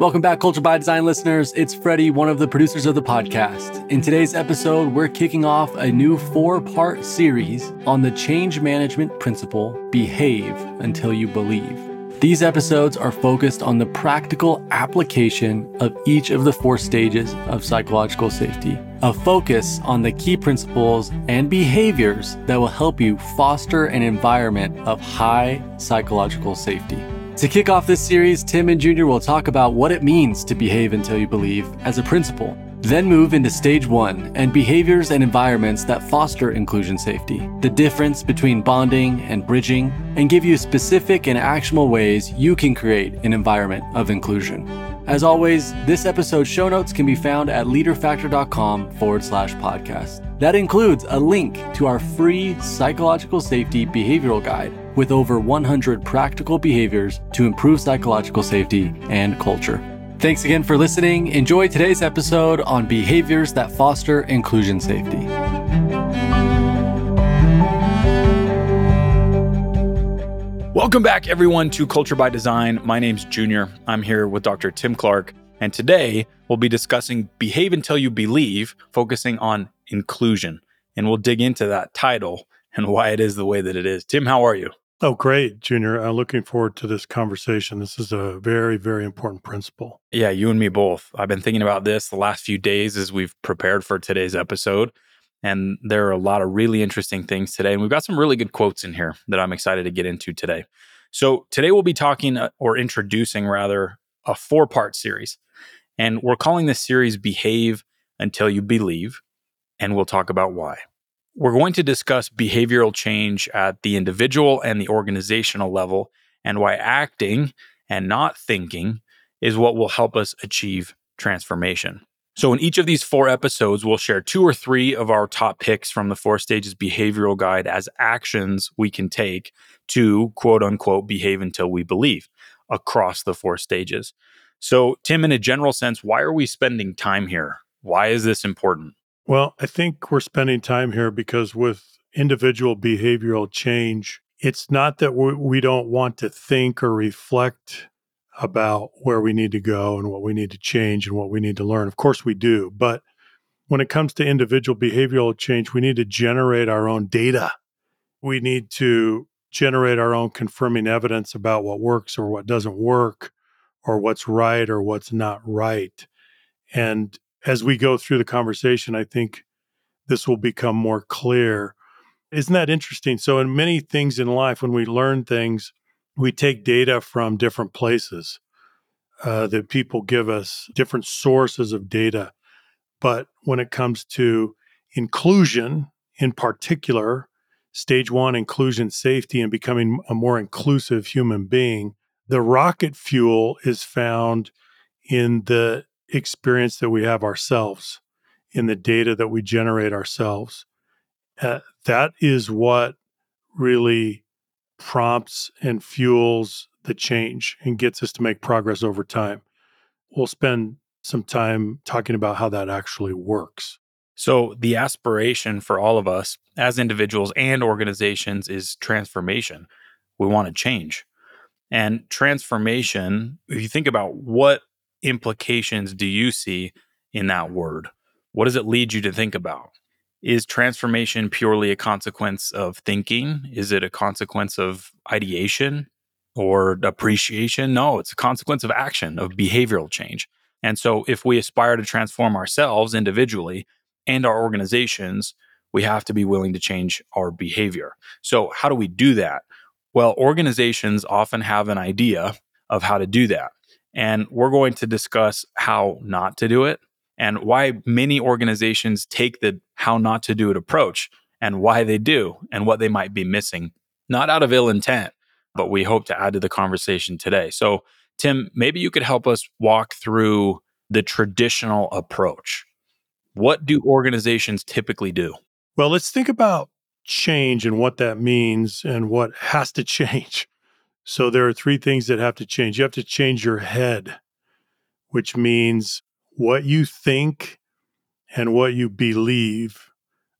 Welcome back, Culture by Design listeners. It's Freddie, one of the producers of the podcast. In today's episode, we're kicking off a new four part series on the change management principle behave until you believe. These episodes are focused on the practical application of each of the four stages of psychological safety, a focus on the key principles and behaviors that will help you foster an environment of high psychological safety. To kick off this series, Tim and Junior will talk about what it means to behave until you believe as a principle, then move into stage one and behaviors and environments that foster inclusion safety, the difference between bonding and bridging, and give you specific and actionable ways you can create an environment of inclusion. As always, this episode's show notes can be found at leaderfactor.com forward slash podcast. That includes a link to our free psychological safety behavioral guide with over 100 practical behaviors to improve psychological safety and culture. Thanks again for listening. Enjoy today's episode on behaviors that foster inclusion safety. Welcome back, everyone, to Culture by Design. My name's Junior. I'm here with Dr. Tim Clark, and today we'll be discussing Behave Until You Believe, focusing on inclusion. And we'll dig into that title and why it is the way that it is. Tim, how are you? Oh, great, Junior. I'm looking forward to this conversation. This is a very, very important principle. Yeah, you and me both. I've been thinking about this the last few days as we've prepared for today's episode. And there are a lot of really interesting things today. And we've got some really good quotes in here that I'm excited to get into today. So, today we'll be talking uh, or introducing rather a four part series. And we're calling this series Behave Until You Believe. And we'll talk about why. We're going to discuss behavioral change at the individual and the organizational level and why acting and not thinking is what will help us achieve transformation. So, in each of these four episodes, we'll share two or three of our top picks from the Four Stages Behavioral Guide as actions we can take to quote unquote behave until we believe across the four stages. So, Tim, in a general sense, why are we spending time here? Why is this important? Well, I think we're spending time here because with individual behavioral change, it's not that we don't want to think or reflect about where we need to go and what we need to change and what we need to learn. Of course, we do. But when it comes to individual behavioral change, we need to generate our own data. We need to generate our own confirming evidence about what works or what doesn't work, or what's right or what's not right. And as we go through the conversation, I think this will become more clear. Isn't that interesting? So, in many things in life, when we learn things, we take data from different places uh, that people give us, different sources of data. But when it comes to inclusion in particular, stage one inclusion safety and becoming a more inclusive human being, the rocket fuel is found in the experience that we have ourselves, in the data that we generate ourselves. Uh, that is what really prompts and fuels the change and gets us to make progress over time. We'll spend some time talking about how that actually works. So, the aspiration for all of us as individuals and organizations is transformation. We want to change. And transformation, if you think about what implications do you see in that word? What does it lead you to think about? Is transformation purely a consequence of thinking? Is it a consequence of ideation or appreciation? No, it's a consequence of action, of behavioral change. And so, if we aspire to transform ourselves individually and our organizations, we have to be willing to change our behavior. So, how do we do that? Well, organizations often have an idea of how to do that. And we're going to discuss how not to do it and why many organizations take the how not to do it approach and why they do and what they might be missing, not out of ill intent, but we hope to add to the conversation today. So, Tim, maybe you could help us walk through the traditional approach. What do organizations typically do? Well, let's think about change and what that means and what has to change. So there are three things that have to change. You have to change your head, which means what you think and what you believe,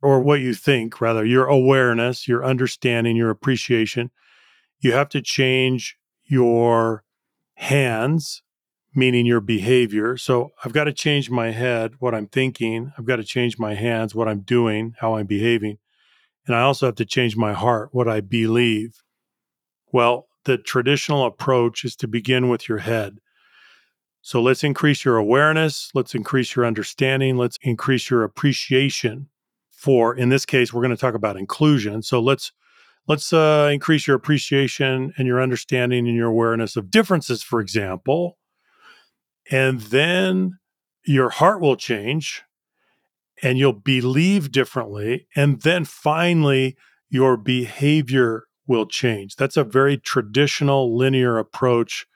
or what you think, rather, your awareness, your understanding, your appreciation. You have to change your hands, meaning your behavior. So I've got to change my head, what I'm thinking. I've got to change my hands, what I'm doing, how I'm behaving. And I also have to change my heart, what I believe. Well, the traditional approach is to begin with your head. So let's increase your awareness, let's increase your understanding, let's increase your appreciation for in this case we're going to talk about inclusion. So let's let's uh, increase your appreciation and your understanding and your awareness of differences for example. And then your heart will change and you'll believe differently and then finally your behavior will change. That's a very traditional linear approach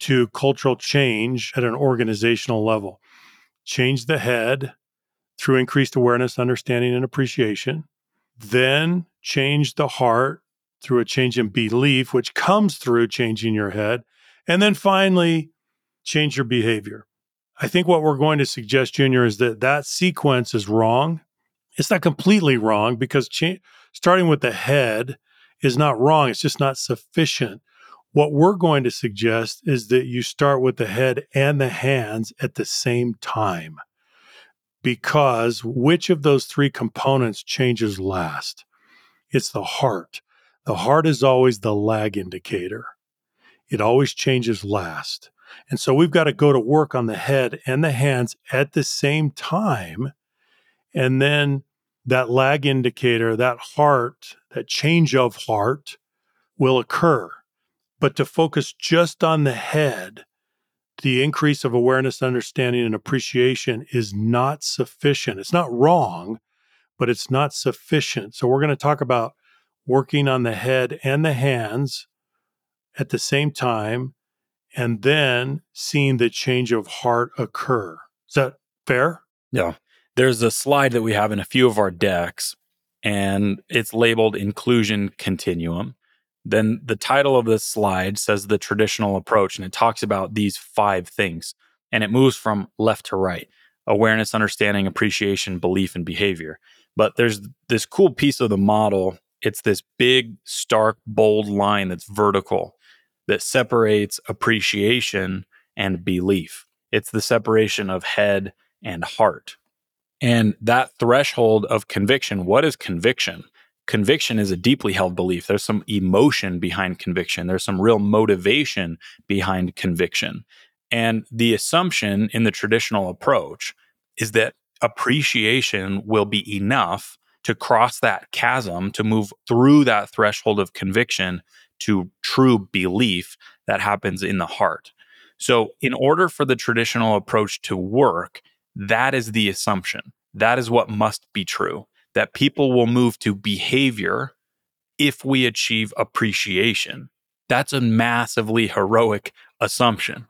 to cultural change at an organizational level. Change the head through increased awareness, understanding, and appreciation. Then change the heart through a change in belief, which comes through changing your head. And then finally, change your behavior. I think what we're going to suggest, Junior, is that that sequence is wrong. It's not completely wrong because cha- starting with the head is not wrong. It's just not sufficient. What we're going to suggest is that you start with the head and the hands at the same time. Because which of those three components changes last? It's the heart. The heart is always the lag indicator, it always changes last. And so we've got to go to work on the head and the hands at the same time. And then that lag indicator, that heart, that change of heart will occur. But to focus just on the head, the increase of awareness, understanding, and appreciation is not sufficient. It's not wrong, but it's not sufficient. So we're going to talk about working on the head and the hands at the same time, and then seeing the change of heart occur. Is that fair? Yeah. There's a slide that we have in a few of our decks, and it's labeled Inclusion Continuum then the title of this slide says the traditional approach, and it talks about these five things. And it moves from left to right awareness, understanding, appreciation, belief, and behavior. But there's this cool piece of the model. It's this big, stark, bold line that's vertical that separates appreciation and belief. It's the separation of head and heart. And that threshold of conviction, what is conviction? conviction is a deeply held belief. There's some emotion behind conviction, there's some real motivation behind conviction. And the assumption in the traditional approach is that appreciation will be enough to cross that chasm, to move through that threshold of conviction to true belief that happens in the heart. So, in order for the traditional approach to work, that is the assumption. That is what must be true that people will move to behavior if we achieve appreciation. That's a massively heroic assumption.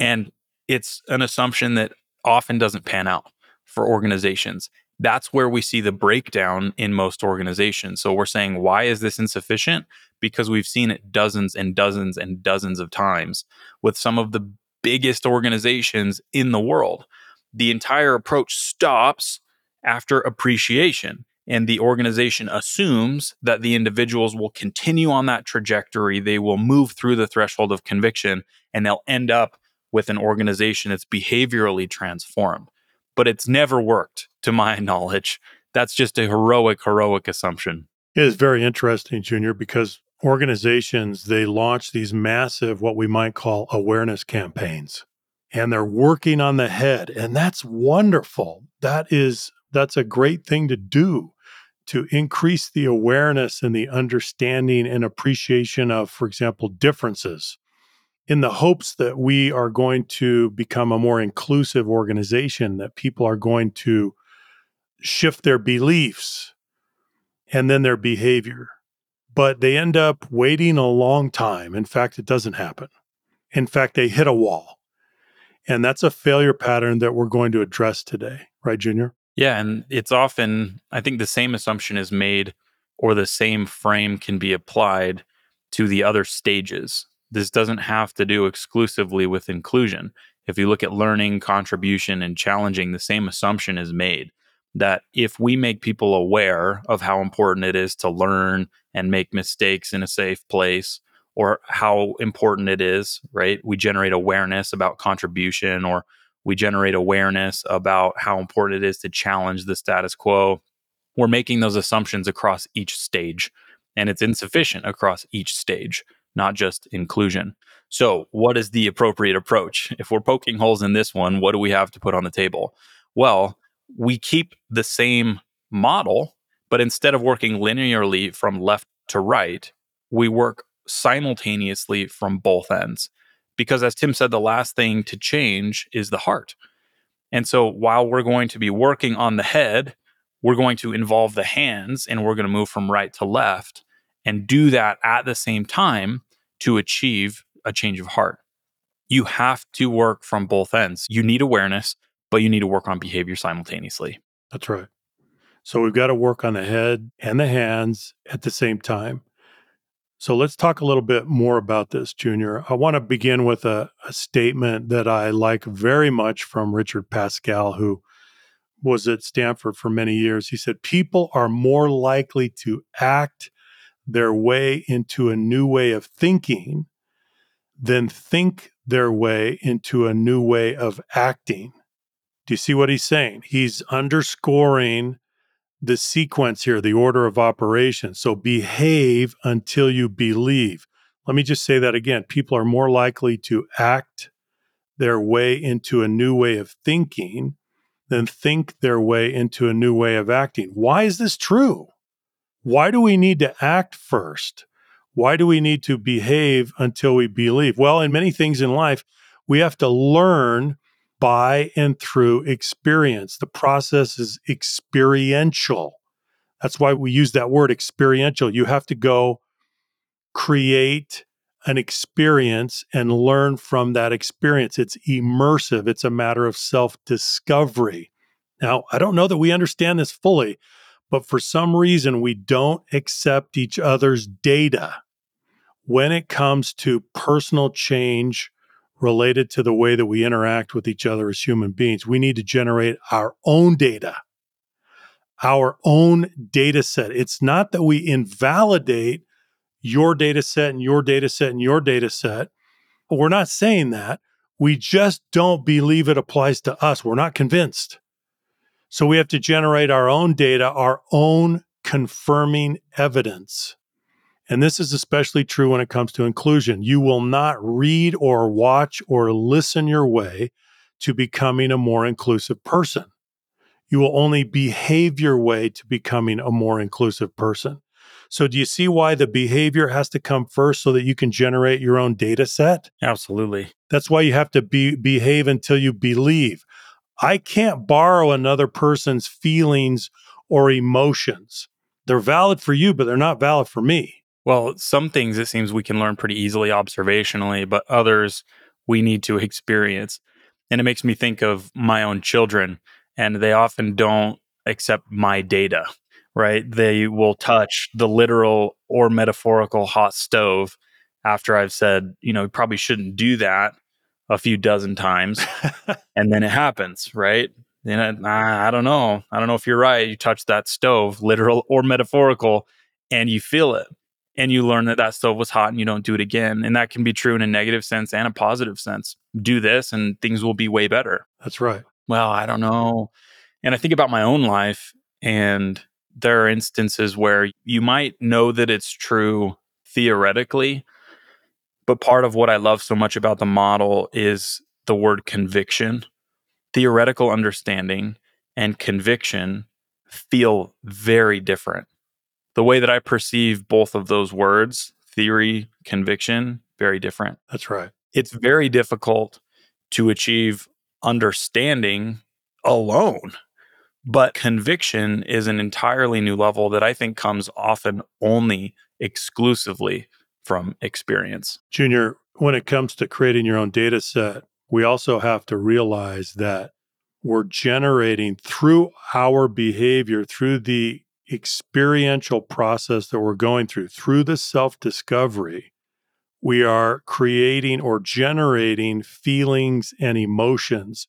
And it's an assumption that often doesn't pan out for organizations. That's where we see the breakdown in most organizations. So we're saying, why is this insufficient? Because we've seen it dozens and dozens and dozens of times with some of the biggest organizations in the world. The entire approach stops after appreciation and the organization assumes that the individuals will continue on that trajectory. They will move through the threshold of conviction and they'll end up with an organization that's behaviorally transformed. But it's never worked, to my knowledge. That's just a heroic, heroic assumption. It is very interesting, Junior, because organizations, they launch these massive, what we might call awareness campaigns, and they're working on the head. And that's wonderful. That is, that's a great thing to do to increase the awareness and the understanding and appreciation of, for example, differences in the hopes that we are going to become a more inclusive organization, that people are going to shift their beliefs and then their behavior. But they end up waiting a long time. In fact, it doesn't happen. In fact, they hit a wall. And that's a failure pattern that we're going to address today, right, Junior? Yeah, and it's often I think the same assumption is made or the same frame can be applied to the other stages. This doesn't have to do exclusively with inclusion. If you look at learning, contribution, and challenging, the same assumption is made that if we make people aware of how important it is to learn and make mistakes in a safe place, or how important it is, right? We generate awareness about contribution or we generate awareness about how important it is to challenge the status quo. We're making those assumptions across each stage, and it's insufficient across each stage, not just inclusion. So, what is the appropriate approach? If we're poking holes in this one, what do we have to put on the table? Well, we keep the same model, but instead of working linearly from left to right, we work simultaneously from both ends. Because as Tim said, the last thing to change is the heart. And so while we're going to be working on the head, we're going to involve the hands and we're going to move from right to left and do that at the same time to achieve a change of heart. You have to work from both ends. You need awareness, but you need to work on behavior simultaneously. That's right. So we've got to work on the head and the hands at the same time. So let's talk a little bit more about this, Junior. I want to begin with a, a, statement that I like very much from Richard Pascale, who was at Stanford for many years. He said, People are more likely to act their way into a new way of thinking than think their way into a new way of acting. Do you see what he's saying? He's underscoring the sequence here, the order of operations. So behave until you believe. Let me just say that again. People are more likely to act their way into a new way of thinking than think their way into a new way of acting. Why is this true? Why do we need to act first? Why do we need to behave until we believe? Well, in many things in life, we have to learn by and through experience. The process is experiential. That's why we use that word experiential. You have to go create an experience and learn from that experience. It's immersive, it's a matter of self discovery. Now, I don't know that we understand this fully, but for some reason, we don't accept each other's data when it comes to personal change related to the way that we interact with each other as human beings. We need to generate our own data, our own data set. It's not that we invalidate your data set and your data set and your data set. We're not saying that. We just don't believe it applies to us. We're not convinced. So we have to generate our own data, our own confirming evidence. And this is especially true when it comes to inclusion. You will not read or watch or listen your way to becoming a more inclusive person. You will only behave your way to becoming a more inclusive person. So, do you see why the behavior has to come first so that you can generate your own data set? Absolutely. That's why you have to be, behave until you believe. I can't borrow another person's feelings or emotions. They're valid for you, but they're not valid for me. Well, some things it seems we can learn pretty easily observationally, but others we need to experience. And it makes me think of my own children, and they often don't accept my data, right? They will touch the literal or metaphorical hot stove after I've said, you know, you probably shouldn't do that a few dozen times. and then it happens, right? And I, I don't know. I don't know if you're right. You touch that stove, literal or metaphorical, and you feel it and you learn that that stove was hot and you don't do it again. And that can be true in a negative sense and a positive sense. Do this and things will be way better. That's right. Well, I don't know. And I think about my own life, and there are instances where you might know that it's true theoretically, but part of what I love so much about the model is the word conviction. Theoretical understanding and conviction feel very different the way that I perceive both of those words, theory, conviction, very different. That's right. It's very difficult to achieve understanding alone. But conviction is an entirely new level that I think comes often only exclusively from experience. Junior, when it comes to creating your own data set, we also have to realize that we're generating through our behavior, through the experiential process that we're going through, through the self discovery, we are creating or generating feelings and emotions.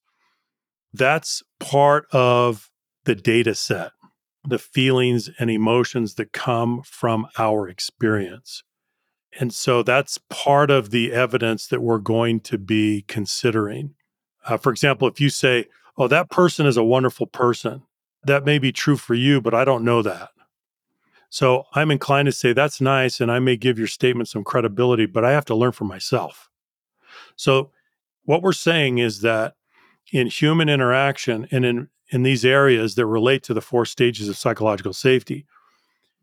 That's part of the data set, the feelings and emotions that come from our experience. And so that's part of the evidence that we're going to be considering. Uh, for example, if you say, oh, that person is a wonderful person, that may be true for you, but I don't know that. So I'm inclined to say that's nice. And I may give your statement some credibility, but I have to learn for myself. So what we're saying is that in human interaction and in, in these areas that relate to the four stages of psychological safety,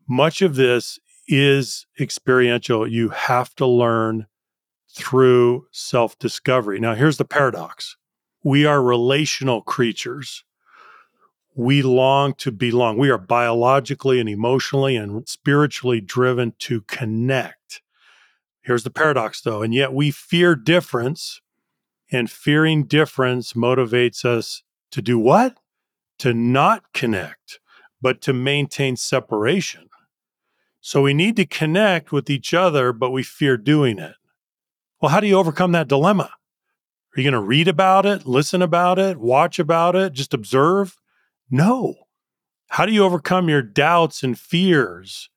much of this is experiential. You have to learn through self discovery. Now, here's the paradox we are relational creatures. We long to belong. We are biologically and emotionally and spiritually driven to connect. Here's the paradox, though, and yet we fear difference, and fearing difference motivates us to do what? To not connect, but to maintain separation. So we need to connect with each other, but we fear doing it. Well, how do you overcome that dilemma? Are you going to read about it, listen about it, watch about it, just observe? No. How do you overcome your doubts and fears?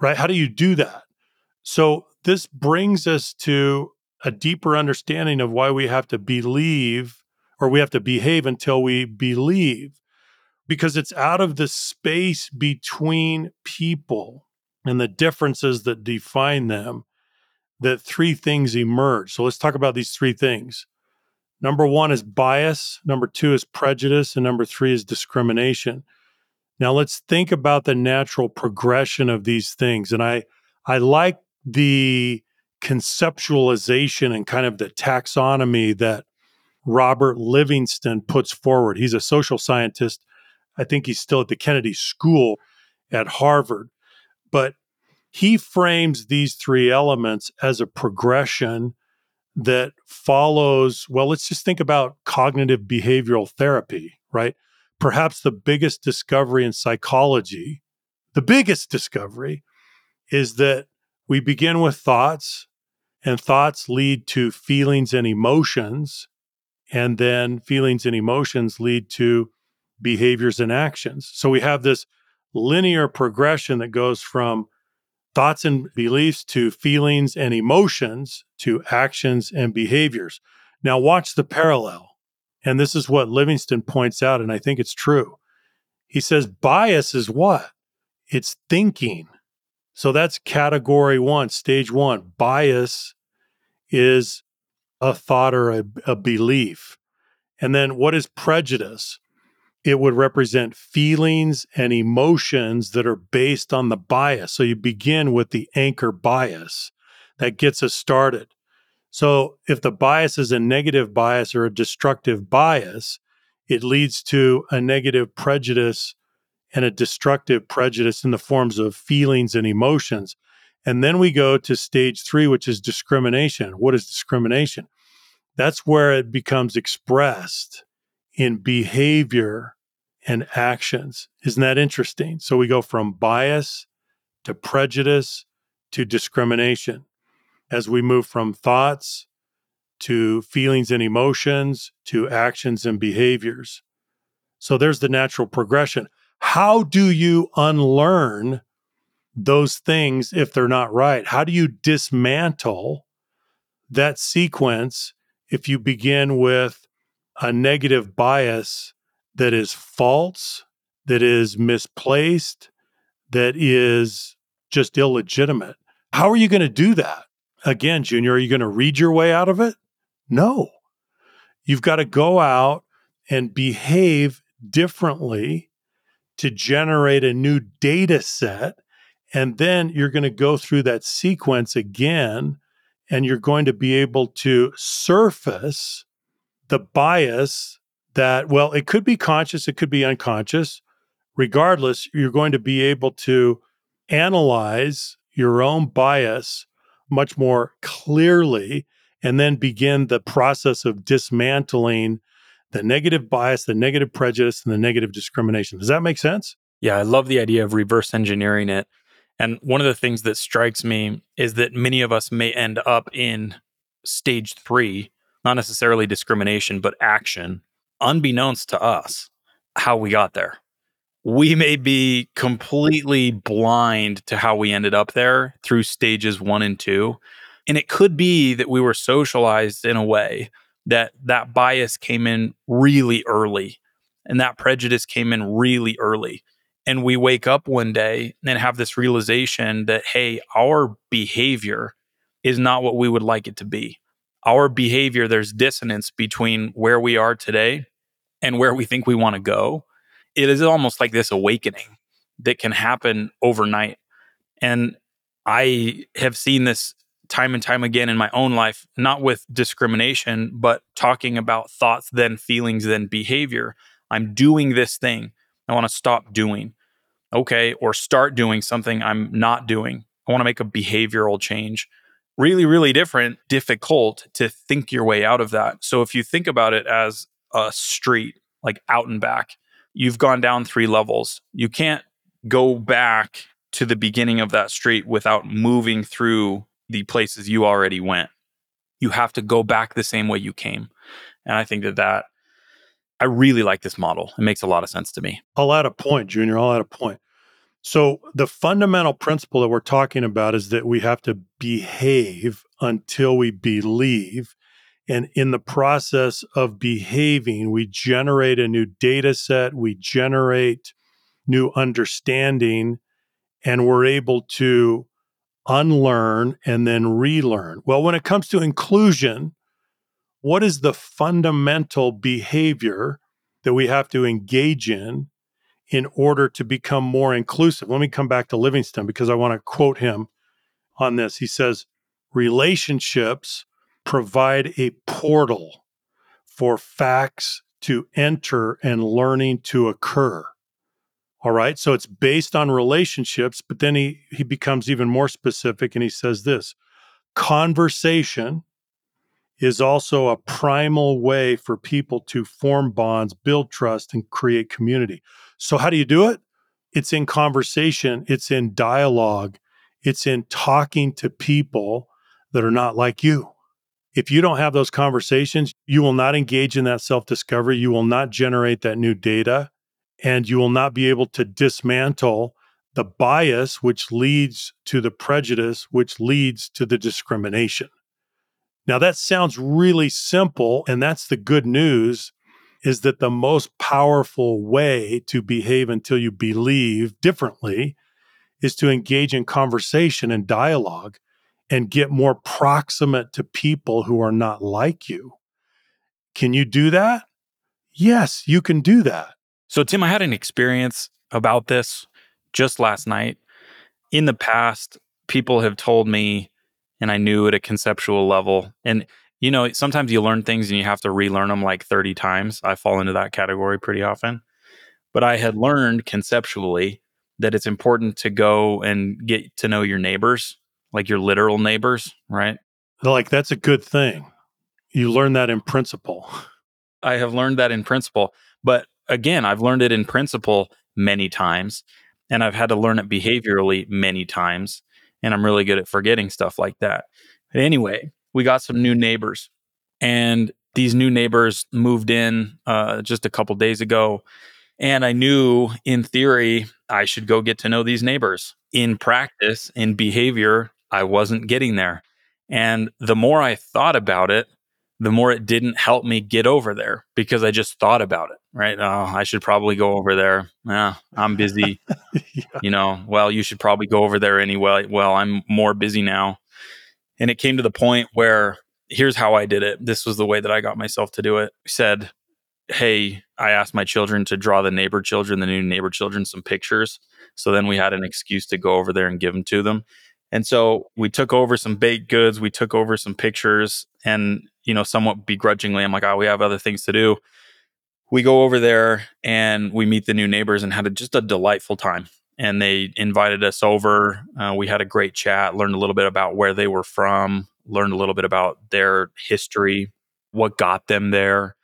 Right? How do you do that? So, this brings us to a deeper understanding of why we have to believe or we have to behave until we believe, because it's out of the space between people and the differences that define them that three things emerge. So let's talk about these three things. Number one is bias, number two is prejudice, and number three is discrimination. Now let's think about the natural progression of these things. And I I like the conceptualization and kind of the taxonomy that Robert Livingston puts forward. He's a social scientist. I think he's still at the Kennedy School at Harvard. But he frames these three elements as a progression that follows, well, let's just think about cognitive behavioral therapy, right? Perhaps the biggest discovery in psychology, the biggest discovery is that we begin with thoughts, and thoughts lead to feelings and emotions. And then feelings and emotions lead to behaviors and actions. So we have this linear progression that goes from thoughts and beliefs to feelings and emotions to actions and behaviors. Now, watch the parallel. And this is what Livingston points out, and I think it's true. He says bias is what? It's thinking. So that's category one, stage one. Bias is a thought or a, a belief. And then what is prejudice? It would represent feelings and emotions that are based on the bias. So you begin with the anchor bias that gets us started. So if the bias is a negative bias or a destructive bias, it leads to a negative prejudice and a destructive prejudice in the forms of feelings and emotions. And then we go to stage three, which is discrimination. What is discrimination? That's where it becomes expressed in behavior and actions. Isn't that interesting? So we go from bias to prejudice to discrimination as we move from thoughts to feelings and emotions to actions and behaviors. So there's the natural progression. How do you unlearn those things if they're not right? How do you dismantle that sequence if you begin with a negative bias that is false, that is misplaced, that is just illegitimate. How are you going to do that? Again, Junior, are you going to read your way out of it? No. You've got to go out and behave differently to generate a new data set. And then you're going to go through that sequence again, and you're going to be able to surface the bias that, well, it could be conscious, it could be unconscious. Regardless, you're going to be able to analyze your own bias much more clearly and then begin the process of dismantling the negative bias, the negative prejudice, and the negative discrimination. Does that make sense? Yeah, I love the idea of reverse engineering it. And one of the things that strikes me is that many of us may end up in stage three, not necessarily discrimination, but action, unbeknownst to us how we got there. we may be completely blind to how we ended up there through stages one and two. And it could be that we were socialized in a way that that bias came in really early and that prejudice came in really early. And we wake up one day and have this realization that, hey, our behavior is not what we would like it to be. Our behavior, there's dissonance between where we are today and where we think we want to go it is almost like this awakening that can happen overnight. And I have seen this time and time again in my own life, not with discrimination, but talking about thoughts, then feelings, then behavior. I'm doing this thing. I want to stop doing. Okay. Or start doing something I'm not doing. I want to make a behavioral change. Really, really different, difficult to think your way out of that. So if you think about it as a street, like out and back, you've gone down three levels. You can't go back to the beginning of that street without moving through the places you already went. You have to go back the same way you came. And I think that that I really like this model. It makes a lot of sense to me. I'll add a point, Junior. I'll add a point. So, the fundamental principle that we're talking about is that we have to behave until we believe. And in the process of behaving, we generate a new data set, we generate new understanding, and we're able to unlearn and then relearn. Well, when it comes to inclusion, what is the fundamental behavior that we have to engage in in order to become more inclusive? Let me come back to Livingston because I want to quote him on this. He says, Relationships provide a portal for facts to enter and learning to occur. All right. So it's based on relationships, but then he, he becomes even more specific and he says this conversation is also a primal way for people to form bonds, build trust, and create community. So, how do you do it? It's in conversation, it's in dialogue, it's in talking to people that are not like you. If you don't have those conversations, you will not engage in that self discovery. You will not generate that new data, and you will not be able to dismantle the bias, which leads to the prejudice, which leads to the discrimination. Now, that sounds really simple, and that's the good news is that the most powerful way to behave until you believe differently is to engage in conversation and dialogue and get more proximate to people who are not like you. Can you do that? Yes, you can do that. So, Tim, I had an experience about this just last night. In the past, people have told me, and I knew at a conceptual level, and you know, sometimes you learn things and you have to relearn them like 30 times. I fall into that category pretty often. But I had learned conceptually that it's important to go and get to know your neighbors like your literal neighbors, right? Like that's a good thing. You learn that in principle. I have learned that in principle. But again, I've learned it in principle many times and I've had to learn it behaviorally many times. And I'm really good at forgetting stuff like that. But anyway, we got some new neighbors and these new neighbors moved in uh, just a couple days ago. And I knew in theory, I should go get to know these neighbors. In practice, in behavior, I wasn't getting there. And the more I thought about it, the more it didn't help me get over there because I just thought about it, right? Oh, I should probably go over there. Yeah, I'm busy. yeah. You know, well, you should probably go over there anyway. Well, I'm more busy now. And it came to the point where here's how I did it. This was the way that I got myself to do it. I said, Hey, I asked my children to draw the neighbor children, the new neighbor children, some pictures. So then we had an excuse to go over there and give them to them. And so we took over some baked goods, we took over some pictures, and you know, somewhat begrudgingly, I'm like, oh, we have other things to do. We go over there and we meet the new neighbors and had a, just a delightful time. And they invited us over. Uh, we had a great chat, learned a little bit about where they were from, learned a little bit about their history, what got them there.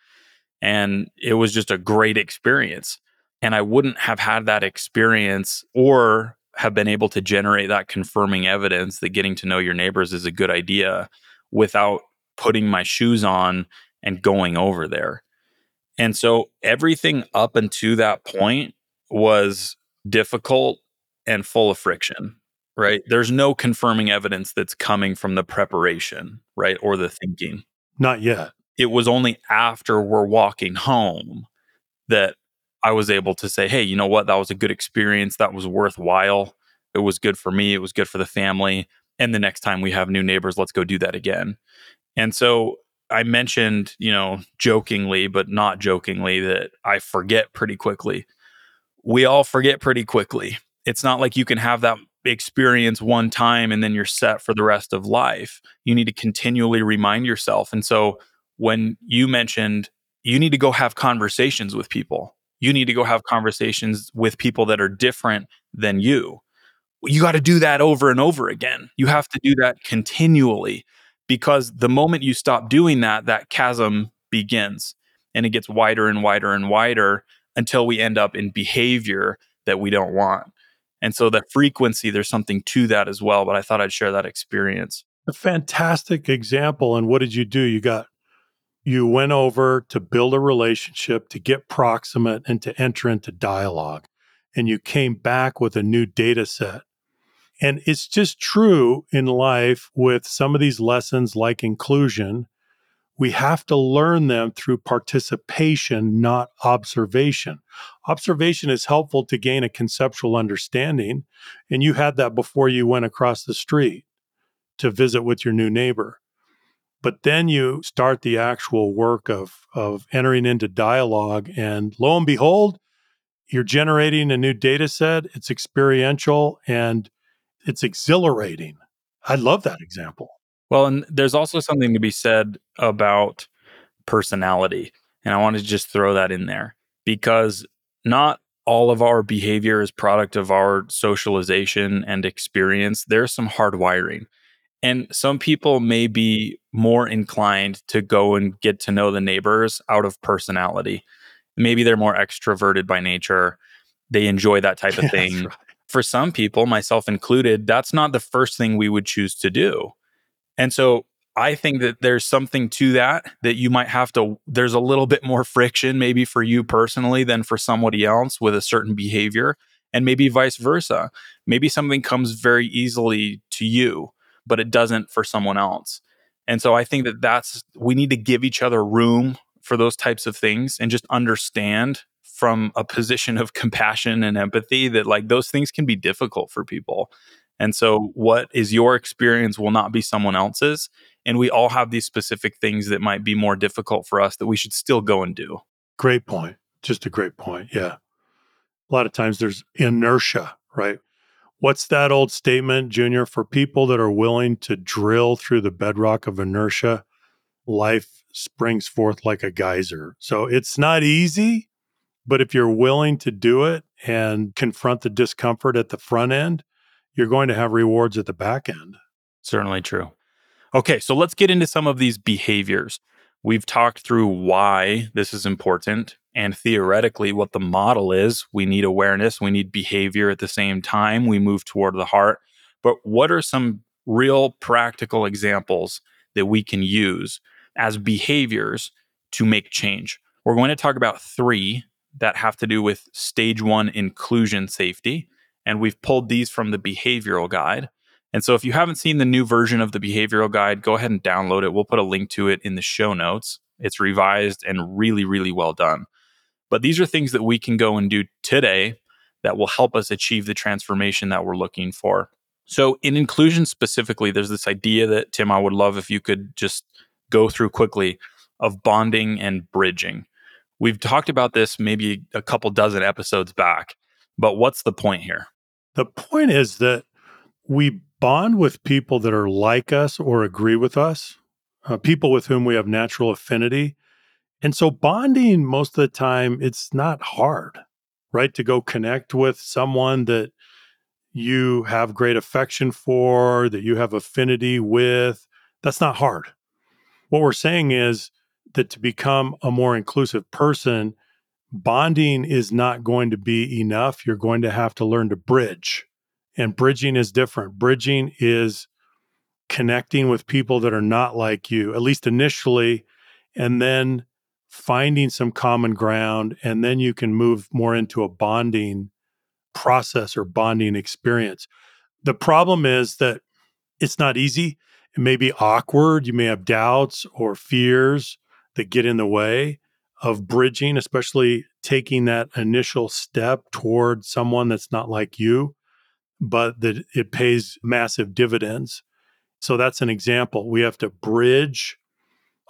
And it was just a great experience. And I wouldn't have had that experience or have been able to generate that confirming evidence that getting to know your neighbors is a good idea without putting my shoes on and going over there. And so everything up until that point was difficult and full of friction, right? There's no confirming evidence that's coming from the preparation, right? Or the thinking. Not yet. It was only after we're walking home that I was able to say, hey, you know what? That was a good experience. That was worthwhile. It was good for me. It was good for the family. And the next time we have new neighbors, let's go do that again. And so I mentioned, you know, jokingly, but not jokingly, that I forget pretty quickly. We all forget pretty quickly. It's not like you can have that experience one time and then you're set for the rest of life. You need to continually remind yourself. And so when you mentioned you need to go have conversations with people, you need to go have conversations with people that are different than you. You got to do that over and over again. You have to do that continually because the moment you stop doing that, that chasm begins and it gets wider and wider and wider until we end up in behavior that we don't want. And so the frequency, there's something to that as well. But I thought I'd share that experience. A fantastic example. And what did you do? You got, you went over to build a relationship, to get proximate, and to enter into dialogue. And you came back with a new data set. And it's just true in life with some of these lessons like inclusion. We have to learn them through participation, not observation. Observation is helpful to gain a conceptual understanding. And you had that before you went across the street to visit with your new neighbor. But then you start the actual work of, of entering into dialogue, and lo and behold, you're generating a new data set. It's experiential and it's exhilarating. I love that example. Well, and there's also something to be said about personality. And I want to just throw that in there because not all of our behavior is product of our socialization and experience. There's some hardwiring. And some people may be more inclined to go and get to know the neighbors out of personality. Maybe they're more extroverted by nature. They enjoy that type of thing. right. For some people, myself included, that's not the first thing we would choose to do. And so I think that there's something to that that you might have to, there's a little bit more friction maybe for you personally than for somebody else with a certain behavior, and maybe vice versa. Maybe something comes very easily to you, but it doesn't for someone else. And so I think that that's, we need to give each other room for those types of things and just understand from a position of compassion and empathy that like those things can be difficult for people. And so, what is your experience will not be someone else's. And we all have these specific things that might be more difficult for us that we should still go and do. Great point. Just a great point. Yeah. A lot of times there's inertia, right? What's that old statement, Junior? For people that are willing to drill through the bedrock of inertia, life springs forth like a geyser. So it's not easy, but if you're willing to do it and confront the discomfort at the front end, you're going to have rewards at the back end. Certainly true. Okay, so let's get into some of these behaviors. We've talked through why this is important and theoretically what the model is. We need awareness, we need behavior at the same time. We move toward the heart. But what are some real practical examples that we can use as behaviors to make change? We're going to talk about three that have to do with stage one inclusion safety. And we've pulled these from the behavioral guide. And so if you haven't seen the new version of the behavioral guide, go ahead and download it. We'll put a link to it in the show notes. It's revised and really, really well done. But these are things that we can go and do today that will help us achieve the transformation that we're looking for. So, in inclusion specifically, there's this idea that, Tim, I would love if you could just go through quickly of bonding and bridging. We've talked about this maybe a couple dozen episodes back, but what's the point here? The point is that we bond with people that are like us or agree with us, uh, people with whom we have natural affinity. And so bonding most of the time, it's not hard, right? To go connect with someone that you have great affection for, that you have affinity with. That's not hard. What we're saying is that to become a more inclusive person, bonding is not going to be enough. You're going to have to learn to bridge. And bridging is different. Bridging is connecting with people that are not like you, at least initially, and then finding some common ground, and then you can move more into a bonding process or bonding experience. The problem is that it's not easy. It may be awkward. You may have doubts or fears that get in the way of bridging, especially taking that initial step toward someone that's not like you, but that it pays massive dividends. So that's an example. We have to bridge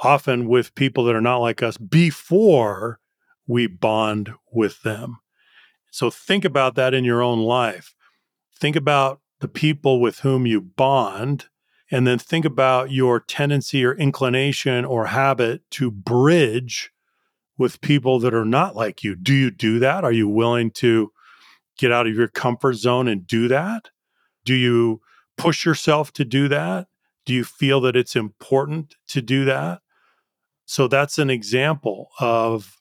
often with people that are not like us before we bond with them. So think about that in your own life. Think about the people with whom you bond, and then think about your tendency or inclination or habit to bridge with people that are not like you. Do you do that? Are you willing to get out of your comfort zone and do that? Do you push yourself to do that? Do you feel that it's important to do that? So that's an example of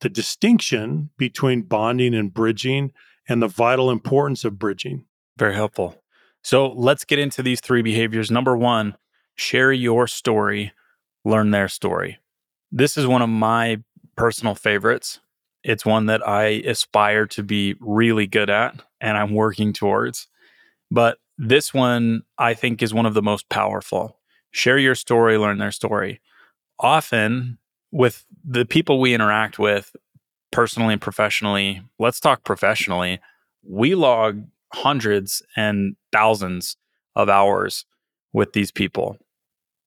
the distinction between bonding and bridging and the vital importance of bridging. Very helpful. So let's get into these three behaviors. Number one, share your story, learn their story. This is one of my personal favorites. It's one that I aspire to be really good at and I'm working towards. But this one I think is one of the most powerful. Share your story, learn their story. Often with the people we interact with personally and professionally, let's talk professionally. We log hundreds and thousands of hours with these people.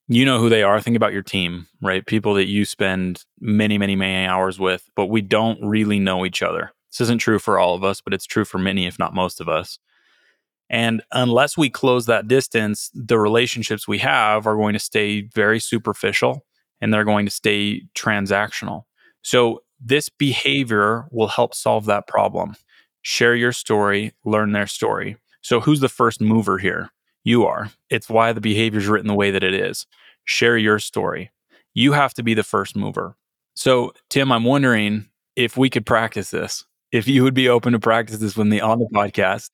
You know who they are. Think about your team, right? People that you spend many, many, many hours with, but we don't really know each other. This isn't true for all of us, but it's true for many, if not most of us. And unless we close that distance, the relationships we have are going to stay very superficial and they're going to stay transactional. So, this behavior will help solve that problem share your story, learn their story. So, who's the first mover here? You are. It's why the behavior is written the way that it is. Share your story. You have to be the first mover. So, Tim, I'm wondering if we could practice this, if you would be open to practice this with me on the podcast.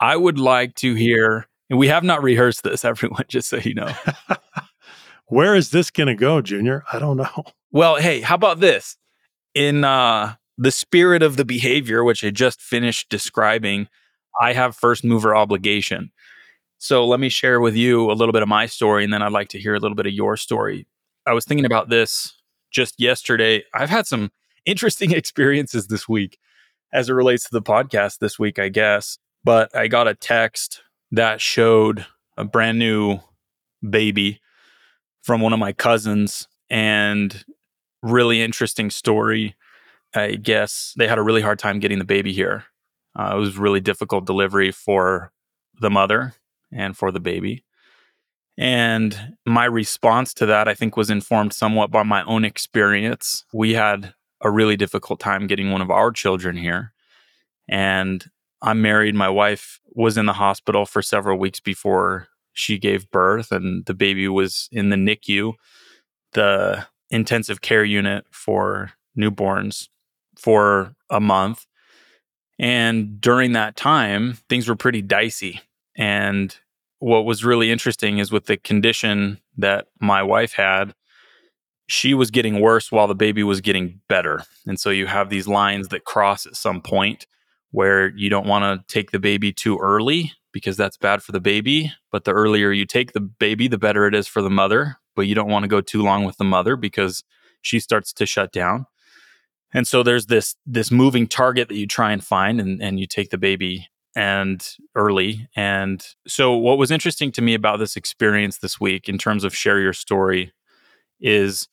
I would like to hear, and we have not rehearsed this, everyone, just so you know. Where is this going to go, Junior? I don't know. Well, hey, how about this? In uh, the spirit of the behavior, which I just finished describing, I have first mover obligation. So let me share with you a little bit of my story, and then I'd like to hear a little bit of your story. I was thinking about this just yesterday. I've had some interesting experiences this week as it relates to the podcast this week, I guess. But I got a text that showed a brand new baby from one of my cousins and really interesting story I guess they had a really hard time getting the baby here. Uh, it was really difficult delivery for the mother and for the baby. And my response to that, I think, was informed somewhat by my own experience. We had a really difficult time getting one of our children here. And I'm married. My wife was in the hospital for several weeks before she gave birth, and the baby was in the NICU, the intensive care unit for newborns for a month. And during that time, things were pretty dicey. And what was really interesting is with the condition that my wife had, she was getting worse while the baby was getting better. And so you have these lines that cross at some point where you don't want to take the baby too early because that's bad for the baby. But the earlier you take the baby, the better it is for the mother. But you don't want to go too long with the mother because she starts to shut down. And so there's this this moving target that you try and find and, and you take the baby and early. And so what was interesting to me about this experience this week in terms of share your story is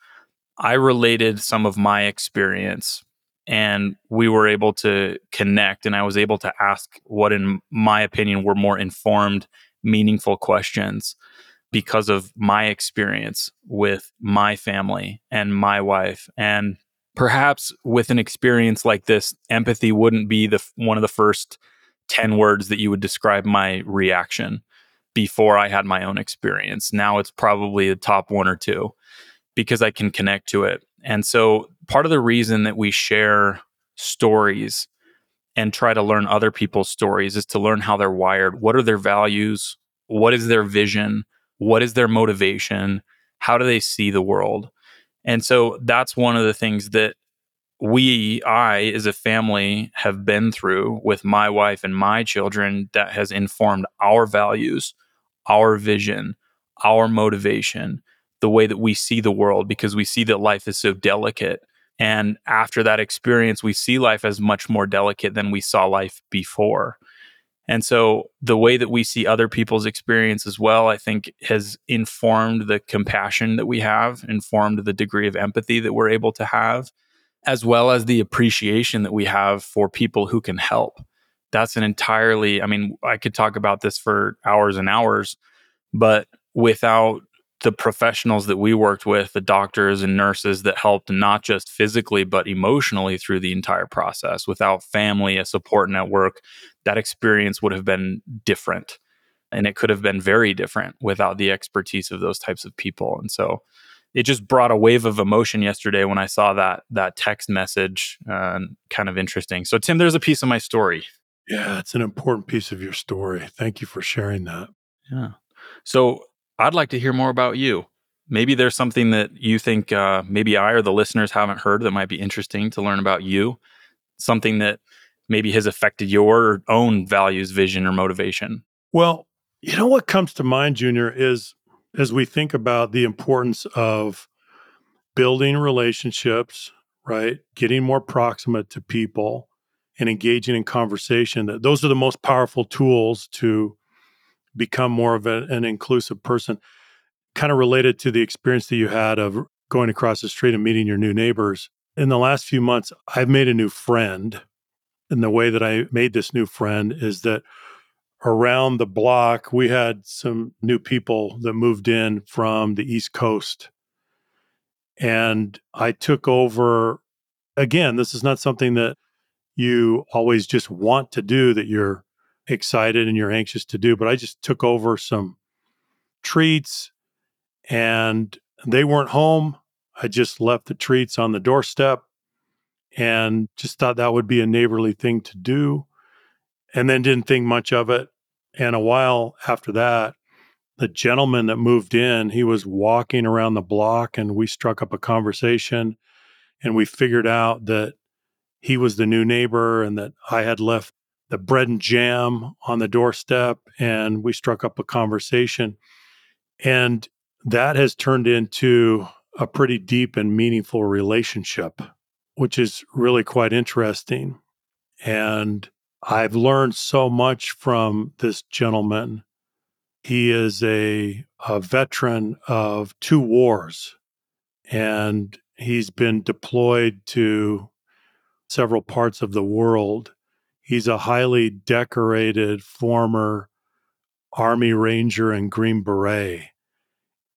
I related some of my experience and we were able to connect and I was able to ask what in my opinion were more informed, meaningful questions because of my experience with my family and my wife and perhaps with an experience like this, empathy wouldn't be the one of the first 10 words that you would describe my reaction before I had my own experience. Now it's probably the top one or two because I can connect to it. And so part of the reason that we share stories and try to learn other people's stories is to learn how they're wired. What are their values? What is their vision? What is their motivation? How do they see the world? And so that's one of the things that we, I, as a family, have been through with my wife and my children that has informed our values, our vision, our motivation, the way that we see the world, because we see that life is so delicate. And after that experience, we see life as much more delicate than we saw life before. And so the way that we see other people's experience as well, I think has informed the compassion that we have, informed the degree of empathy that we're able to have, as well as the appreciation that we have for people who can help. That's an entirely, I mean, I could talk about this for hours and hours, but without the professionals that we worked with, the doctors and nurses that helped not just physically, but emotionally through the entire process, without family, a support network, that experience would have been different. And it could have been very different without the expertise of those types of people. And so it just brought a wave of emotion yesterday when I saw that that text message. Uh, kind of interesting. So Tim, there's a piece of my story. Yeah, it's an important piece of your story. Thank you for sharing that. Yeah. So I'd like to hear more about you. Maybe there's something that you think uh, maybe I or the listeners haven't heard that might be interesting to learn about you. Something that maybe has affected your own values, vision, or motivation? Well, you know what comes to mind, Junior, is as we think about the importance of building relationships, right? Getting more proximate to people and engaging in conversation, that those are the most powerful tools to become more of a, an inclusive person. Kind of related to the experience that you had of going across the street and meeting your new neighbors. In the last few months, I've made a new friend and the way that I made this new friend is that around the block, we had some new people that moved in from the East Coast. And I took over again, this is not something that you always just want to do, that you're excited and you're anxious to do, but I just took over some treats and they weren't home. I just left the treats on the doorstep and just thought that would be a neighborly thing to do. And then didn't think much of it. And a while after that, the gentleman that moved in, he was walking around the block and we struck up a conversation and we figured out that he was the new neighbor and that I had left the bread and jam on the doorstep and we struck up a conversation. And that has turned into a pretty deep and meaningful relationship which is really quite interesting. And I've learned so much from this gentleman. He is a, a veteran of two wars, and he's been deployed to several parts of the world. He's a highly decorated former Army Ranger and Green Beret.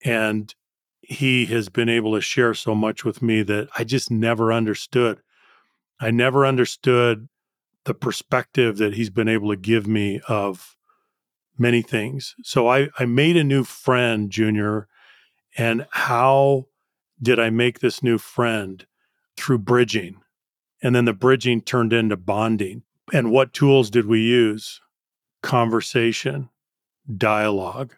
And he has been able to share so much with me that I just never understood. I never understood the perspective that he's been able to give me of many things. So I, I made a new friend, Junior. And how did I make this new friend? Through bridging. And then the bridging turned into bonding. And what tools did we use? Conversation, dialogue.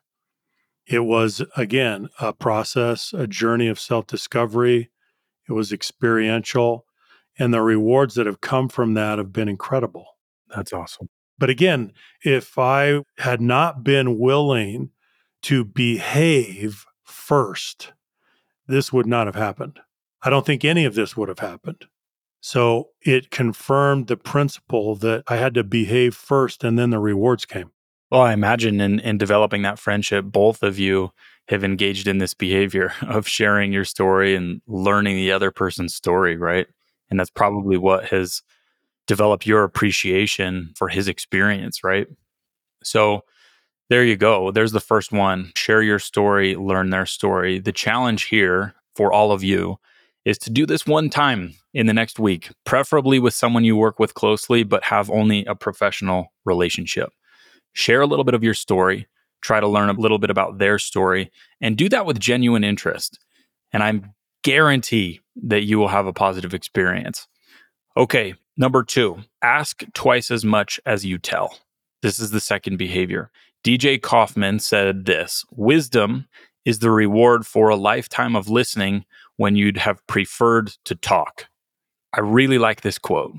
It was, again, a process, a journey of self discovery. It was experiential. And the rewards that have come from that have been incredible. That's awesome. But again, if I had not been willing to behave first, this would not have happened. I don't think any of this would have happened. So it confirmed the principle that I had to behave first and then the rewards came. Well, I imagine in, in developing that friendship, both of you have engaged in this behavior of sharing your story and learning the other person's story, right? And that's probably what has developed your appreciation for his experience, right? So there you go. There's the first one. Share your story, learn their story. The challenge here for all of you is to do this one time in the next week, preferably with someone you work with closely, but have only a professional relationship share a little bit of your story, try to learn a little bit about their story, and do that with genuine interest. And I guarantee that you will have a positive experience. Okay, number two, ask twice as much as you tell. This is the second behavior. DJ Kaufman said this Wisdom is the reward for a lifetime of listening when you'd have preferred to talk. I really like this quote.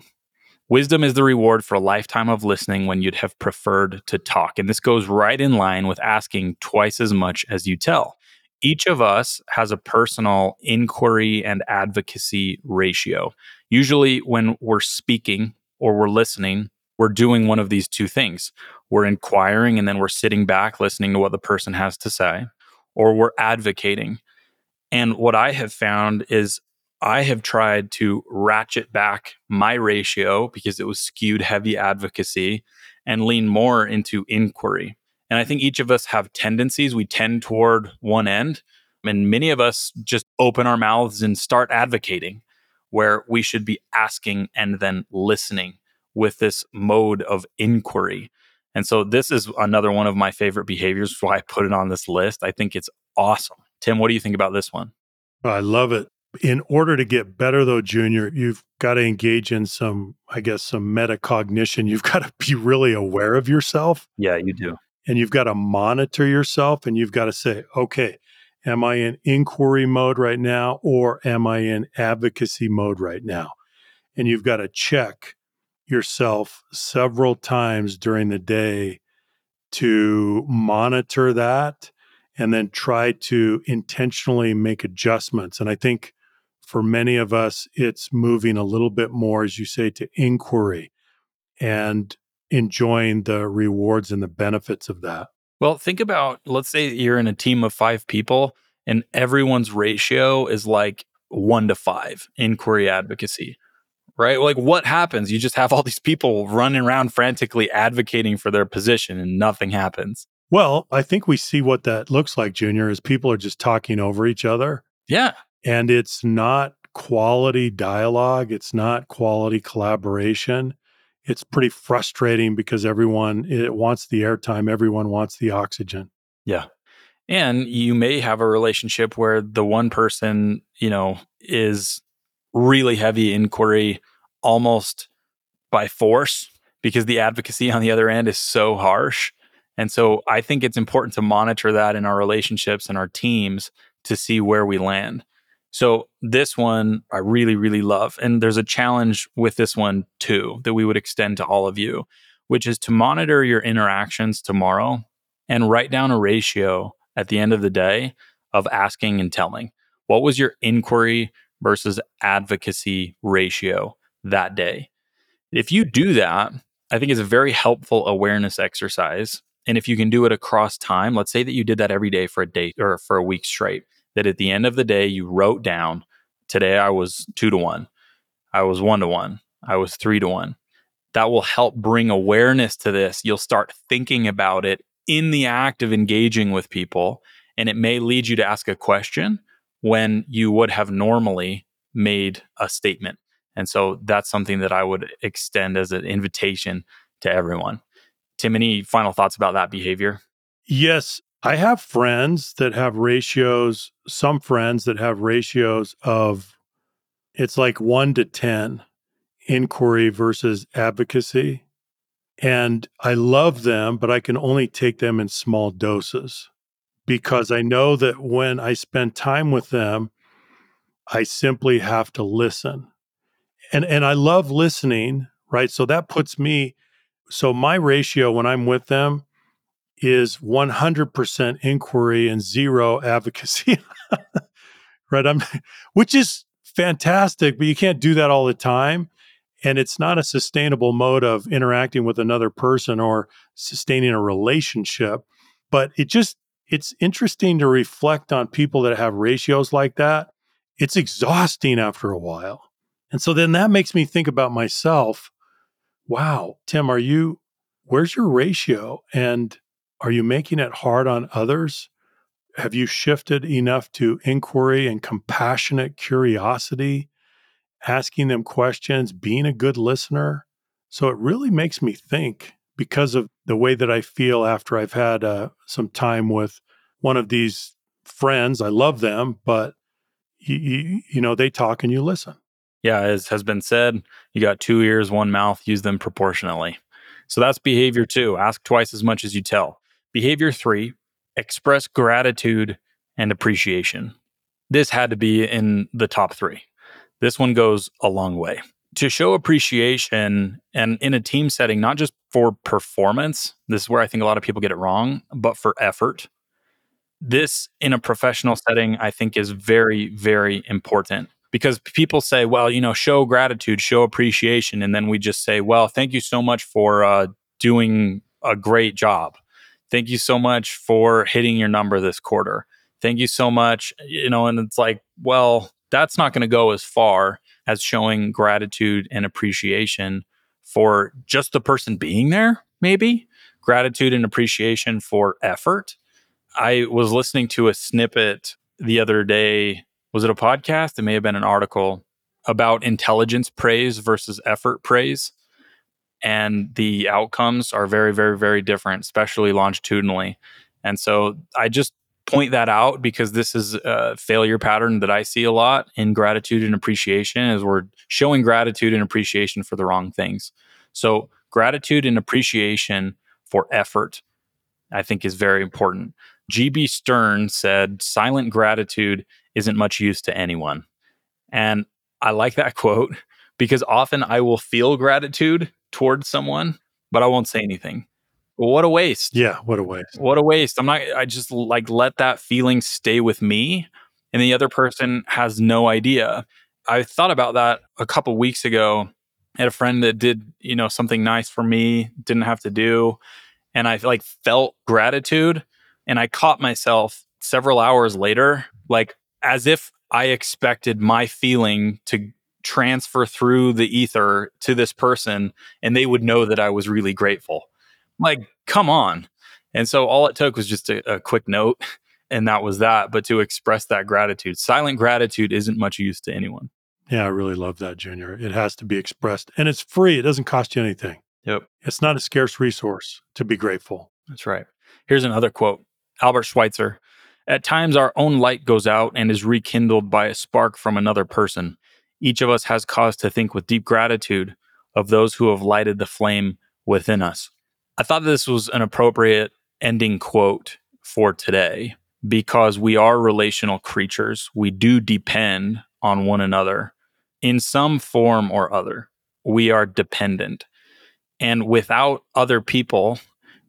Wisdom is the reward for a lifetime of listening when you'd have preferred to talk. And this goes right in line with asking twice as much as you tell. Each of us has a personal inquiry and advocacy ratio. Usually, when we're speaking or we're listening, we're doing one of these two things. We're inquiring and then we're sitting back listening to what the person has to say, or we're advocating. And what I have found is I have tried to ratchet back my ratio because it was skewed heavy advocacy and lean more into inquiry. And I think each of us have tendencies. We tend toward one end. And many of us just open our mouths and start advocating, where we should be asking and then listening with this mode of inquiry. And so this is another one of my favorite behaviors, why I put it on this list. I think it's awesome. Tim, what do you think about this one? I love it. In order to get better, though, Junior, you've got to engage in some, I guess, some metacognition. You've got to be really aware of yourself. Yeah, you do. And you've got to monitor yourself and you've got to say, okay, am I in inquiry mode right now or am I in advocacy mode right now? And you've got to check yourself several times during the day to monitor that and then try to intentionally make adjustments. And I think for many of us, it's moving a little bit more, as you say, to inquiry and enjoying the rewards and the benefits of that. Well, think about let's say you're in a team of five people and everyone's ratio is like one to five inquiry advocacy right? Like, what happens? You just have all these people running around frantically advocating for their position and nothing happens. Well, I think we see what that looks like, Junior, is people are just talking over each other. Yeah. And it's not quality dialogue, it's not quality collaboration. It's pretty frustrating because everyone it wants the airtime, everyone wants the oxygen. Yeah. And you may have a relationship where the one person, you know, is really heavy inquiry almost by force because the advocacy on the other end is so harsh. And so I think it's important to monitor that in our relationships and our teams to see where we land. So this one I really, really love. And there's a challenge with this one too that we would extend to all of you, which is to monitor your interactions tomorrow and write down a ratio at the end of the day of asking and telling. What was your inquiry versus advocacy ratio that day. If you do that, I think it's a very helpful awareness exercise. And if you can do it across time, let's say that you did that every day for a day or for a week straight, that at the end of the day, you wrote down today I was two to one, I was one to one, I was three to one. That will help bring awareness to this. You'll start thinking about it in the act of engaging with people. And it may lead you to ask a question when you would have normally made a statement. And so that's something that I would extend as an invitation to everyone. Tim, any final thoughts about that behavior? Yes. I have friends that have ratios, some friends that have ratios of it's like one to 10 inquiry versus advocacy. And I love them, but I can only take them in small doses because I know that when I spend time with them, I simply have to listen. And and I love listening, right? So that puts me so my ratio when I'm with them is 100% inquiry and zero advocacy. right? I'm which is fantastic, but you can't do that all the time and it's not a sustainable mode of interacting with another person or sustaining a relationship but it just it's interesting to reflect on people that have ratios like that. It's exhausting after a while. And so then that makes me think about myself. Wow, Tim, are you, where's your ratio? And are you making it hard on others? Have you shifted enough to inquiry and compassionate curiosity, asking them questions, being a good listener? So it really makes me think because of the way that I feel after I've had uh, some time with one of these friends. I love them, but you, know they talk and you listen. Yeah, as has been said, you got two ears, one mouth. Use them proportionally. So that's behavior two. Ask twice as much as you tell. Behavior three: express gratitude and appreciation. this had to be in the top three. This one goes a long way. To show appreciation and in a team setting, not just for performance, this is where I think a lot of people get it wrong, but for effort. This in a professional setting, I think is very, very important because people say, well, you know, show gratitude, show appreciation. And then we just say, well, thank you so much for uh, doing a great job. Thank you so much for hitting your number this quarter. Thank you so much. You know, and it's like, well, that's not going to go as far as showing gratitude and appreciation for just the person being there, maybe gratitude and appreciation for effort. I was listening to a snippet the other day. Was it a podcast? It may have been an article about intelligence praise versus effort praise and the outcomes are very, very, very different, especially longitudinally. And so I just point that out because this is a failure pattern that I see a lot in gratitude and appreciation is we're showing gratitude and appreciation for the wrong things. So gratitude and appreciation for effort, I think is very important. GB Stern said, silent gratitude isn't much use to anyone. And I like that quote because often I will feel gratitude towards someone, but I won't say anything. What a waste. Yeah, what a waste. What a waste. I'm not I just like let that feeling stay with me and the other person has no idea. I thought about that a couple weeks ago. I had a friend that did, you know, something nice for me, didn't have to do, and I like felt gratitude and I caught myself several hours later like as if I expected my feeling to transfer through the ether to this person and they would know that I was really grateful. Like, come on. And so all it took was just a, a quick note and that was that. But to express that gratitude, silent gratitude isn't much use to anyone. Yeah, I really love that, Junior. It has to be expressed and it's free. It doesn't cost you anything. Yep. It's not a scarce resource to be grateful. That's right. Here's another quote Albert Schweitzer. At times, our own light goes out and is rekindled by a spark from another person each of us has cause to think with deep gratitude of those who have lighted the flame within us. I thought this was an appropriate ending quote for today because we are relational creatures. We do depend on one another in some form or other. We are dependent. And without other people,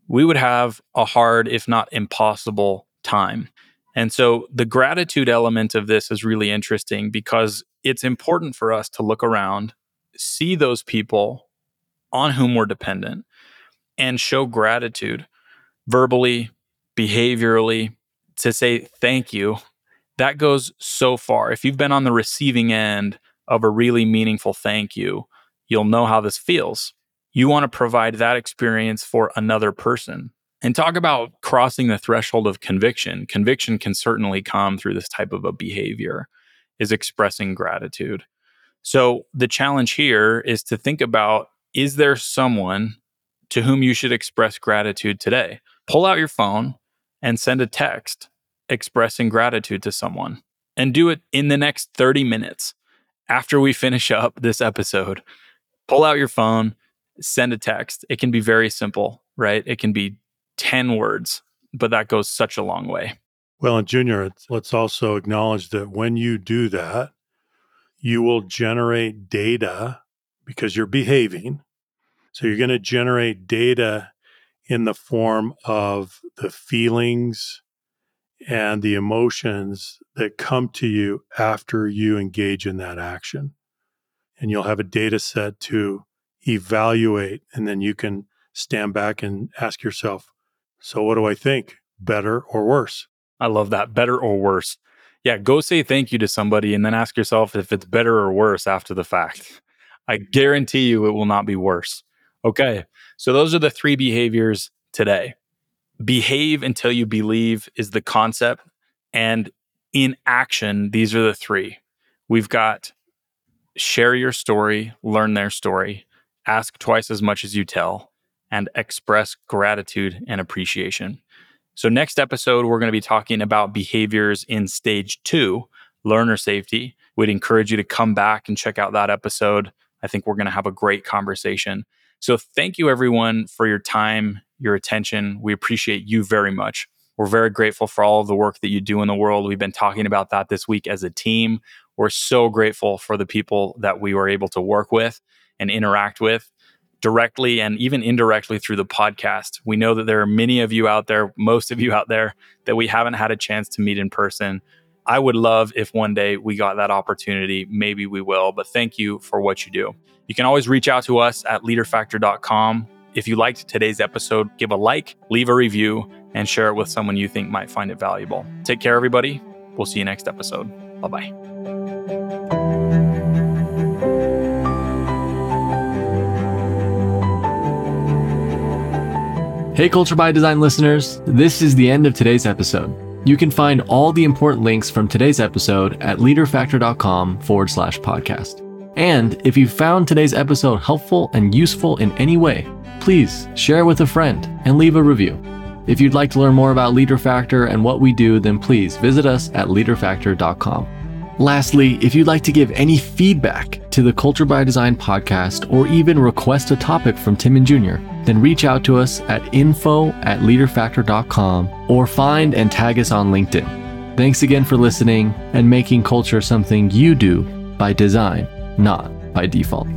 we would have a hard, if not impossible, time. And so the gratitude element of this is really interesting because it's important for us to look around, see those people on whom we're dependent, and show gratitude verbally, behaviorally, to say thank you. That goes so far. If you've been on the receiving end of a really meaningful thank you, you'll know how this feels. You want to provide that experience for another person. And talk about crossing the threshold of conviction. Conviction can certainly come through this type of a behavior is expressing gratitude. So the challenge here is to think about is there someone to whom you should express gratitude today? Pull out your phone and send a text expressing gratitude to someone and do it in the next 30 minutes after we finish up this episode. Pull out your phone, send a text. It can be very simple, right? It can be 10 words, but that goes such a long way. Well, and Junior, let's also acknowledge that when you do that, you will generate data because you're behaving. So you're going to generate data in the form of the feelings and the emotions that come to you after you engage in that action. And you'll have a data set to evaluate, and then you can stand back and ask yourself, so what do I think? Better or worse? I love that. Better or worse. Yeah, go say thank you to somebody and then ask yourself if it's better or worse after the fact. I guarantee you it will not be worse. Okay. So those are the three behaviors today. Behave until you believe is the concept. And in action, these are the three. We've got share your story, learn their story, ask twice as much as you tell, and express gratitude and appreciation. So, next episode, we're going to be talking about behaviors in stage two, learner safety. We'd encourage you to come back and check out that episode. I think we're going to have a great conversation. So, thank you everyone for your time, your attention. We appreciate you very much. We're very grateful for all of the work that you do in the world. We've been talking about that this week as a team. We're so grateful for the people that we were able to work with and interact with directly and even indirectly through the podcast. We know that there are many of you out there, most of you out there, that we haven't had a chance to meet in person. I would love if one day we got that opportunity. Maybe we will, but thank you for what you do. You can always reach out to us at leaderfactor.com. If you liked today's episode, give a like, leave a review, and share it with someone you think might find it valuable. Take care, everybody. We'll see you next episode. Bye bye. Hey, Culture by Design listeners, this is the end of today's episode. You can find all the important links from today's episode at leaderfactor.com forward slash podcast. And if you found today's episode helpful and useful in any way, please share with a friend and leave a review. If you'd like to learn more about Leader Factor and what we do, then please visit us at leaderfactor.com. Lastly, if you'd like to give any feedback to the Culture by Design podcast or even request a topic from Tim and Junior, then reach out to us at info at leaderfactor.com or find and tag us on LinkedIn. Thanks again for listening and making culture something you do by design, not by default.